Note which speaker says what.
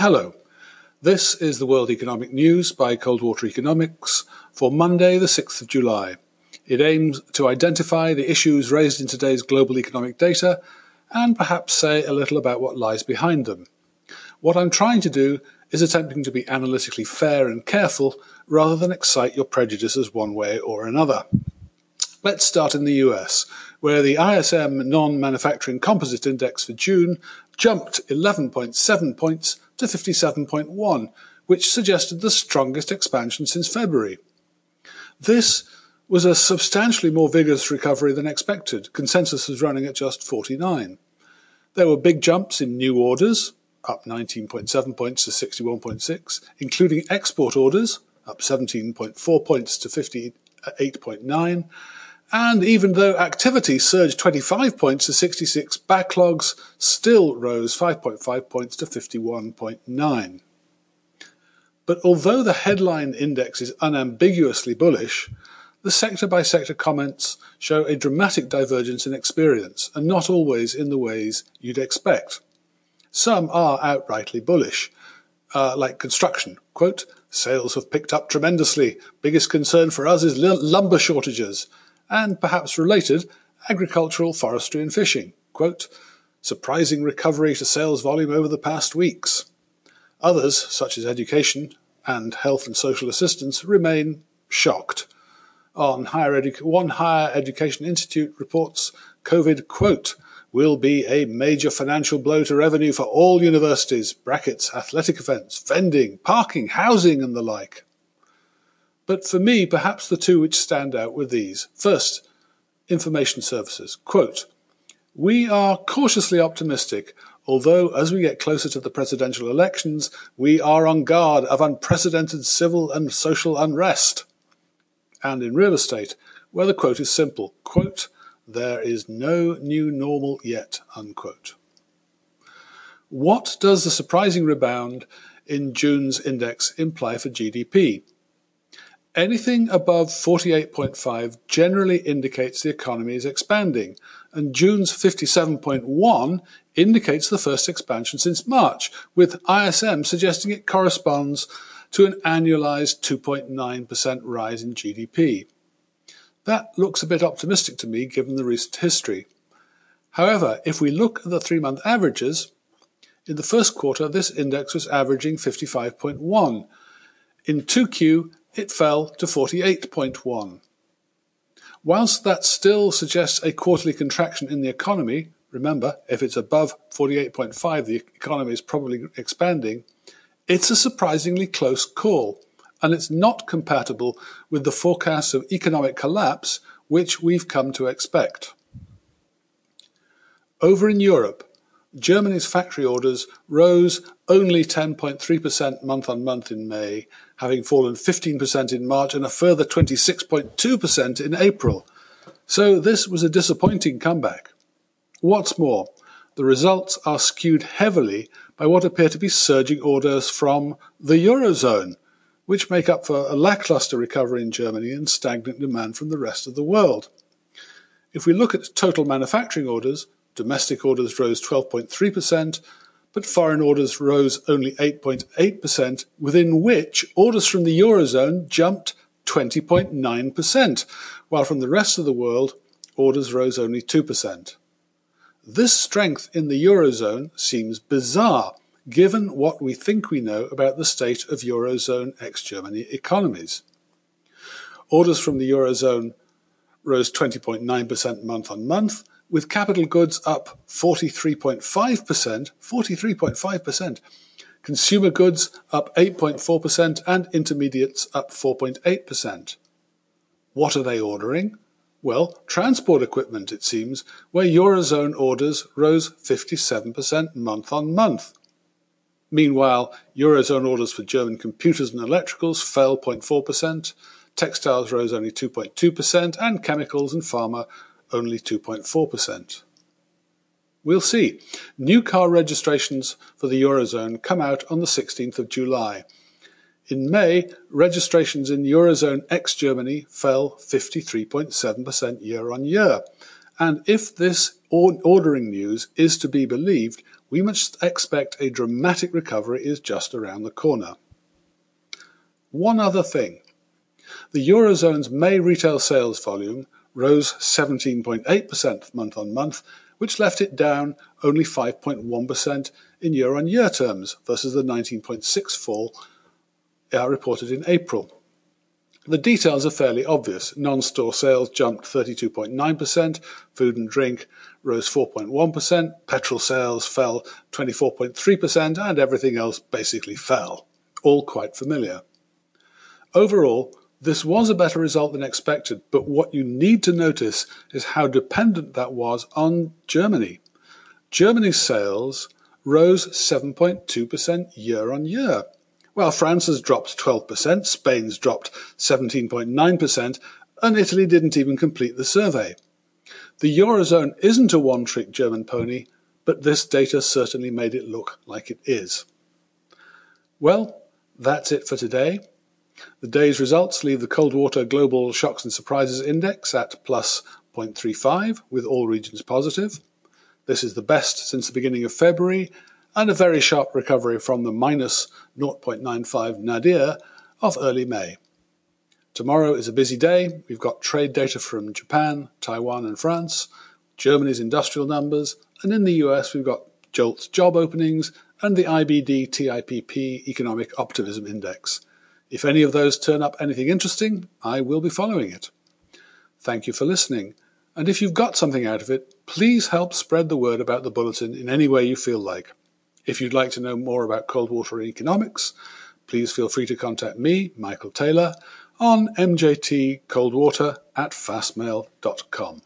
Speaker 1: Hello. This is the World Economic News by Coldwater Economics for Monday, the 6th of July. It aims to identify the issues raised in today's global economic data and perhaps say a little about what lies behind them. What I'm trying to do is attempting to be analytically fair and careful rather than excite your prejudices one way or another. Let's start in the US, where the ISM non-manufacturing composite index for June jumped 11.7 points to 57.1, which suggested the strongest expansion since February. This was a substantially more vigorous recovery than expected. Consensus was running at just 49. There were big jumps in new orders, up 19.7 points to 61.6, including export orders, up 17.4 points to 58.9, and even though activity surged 25 points to 66, backlogs still rose 5.5 points to 51.9. But although the headline index is unambiguously bullish, the sector by sector comments show a dramatic divergence in experience, and not always in the ways you'd expect. Some are outrightly bullish, uh, like construction. Quote, sales have picked up tremendously. Biggest concern for us is lumber shortages and perhaps related, agricultural, forestry and fishing. Quote, surprising recovery to sales volume over the past weeks. Others, such as education and health and social assistance, remain shocked. On higher edu- one higher education institute reports COVID, quote, will be a major financial blow to revenue for all universities, brackets, athletic events, vending, parking, housing and the like. But for me, perhaps the two which stand out were these. First, information services. Quote, we are cautiously optimistic, although as we get closer to the presidential elections, we are on guard of unprecedented civil and social unrest. And in real estate, where the quote is simple, quote, there is no new normal yet, unquote. What does the surprising rebound in June's index imply for GDP? Anything above 48.5 generally indicates the economy is expanding, and June's 57.1 indicates the first expansion since March, with ISM suggesting it corresponds to an annualized 2.9% rise in GDP. That looks a bit optimistic to me given the recent history. However, if we look at the three month averages, in the first quarter this index was averaging 55.1. In 2Q, it fell to 48.1. Whilst that still suggests a quarterly contraction in the economy, remember, if it's above 48.5, the economy is probably expanding, it's a surprisingly close call, and it's not compatible with the forecasts of economic collapse which we've come to expect. Over in Europe, Germany's factory orders rose only 10.3% month on month in May, having fallen 15% in March and a further 26.2% in April. So this was a disappointing comeback. What's more, the results are skewed heavily by what appear to be surging orders from the Eurozone, which make up for a lackluster recovery in Germany and stagnant demand from the rest of the world. If we look at total manufacturing orders, Domestic orders rose 12.3%, but foreign orders rose only 8.8%, within which orders from the Eurozone jumped 20.9%, while from the rest of the world, orders rose only 2%. This strength in the Eurozone seems bizarre, given what we think we know about the state of Eurozone ex Germany economies. Orders from the Eurozone rose 20.9% month on month, with capital goods up 43.5%, 43.5%, consumer goods up 8.4%, and intermediates up 4.8%. What are they ordering? Well, transport equipment, it seems, where Eurozone orders rose 57% month on month. Meanwhile, Eurozone orders for German computers and electricals fell 0.4%, textiles rose only 2.2%, and chemicals and pharma only 2.4%. We'll see. New car registrations for the Eurozone come out on the 16th of July. In May, registrations in Eurozone ex Germany fell 53.7% year on year, And if this ordering news is to be believed, we must expect a dramatic recovery is just around the corner. One other thing. The Eurozone's May retail sales volume rose 17.8% month on month, which left it down only 5.1% in year on year terms versus the 19.6 fall uh, reported in April. The details are fairly obvious. Non store sales jumped 32.9%, food and drink rose 4.1%, petrol sales fell 24.3%, and everything else basically fell. All quite familiar. Overall, this was a better result than expected, but what you need to notice is how dependent that was on Germany. Germany's sales rose 7.2% year on year. While France has dropped 12%, Spain's dropped 17.9%, and Italy didn't even complete the survey. The Eurozone isn't a one trick German pony, but this data certainly made it look like it is. Well, that's it for today. The day's results leave the Coldwater Global Shocks and Surprises Index at plus 0.35, with all regions positive. This is the best since the beginning of February and a very sharp recovery from the minus 0.95 nadir of early May. Tomorrow is a busy day. We've got trade data from Japan, Taiwan, and France, Germany's industrial numbers, and in the US, we've got JOLTS job openings and the IBD TIPP Economic Optimism Index. If any of those turn up anything interesting, I will be following it. Thank you for listening. And if you've got something out of it, please help spread the word about the bulletin in any way you feel like. If you'd like to know more about cold Coldwater economics, please feel free to contact me, Michael Taylor, on mjtcoldwater at fastmail.com.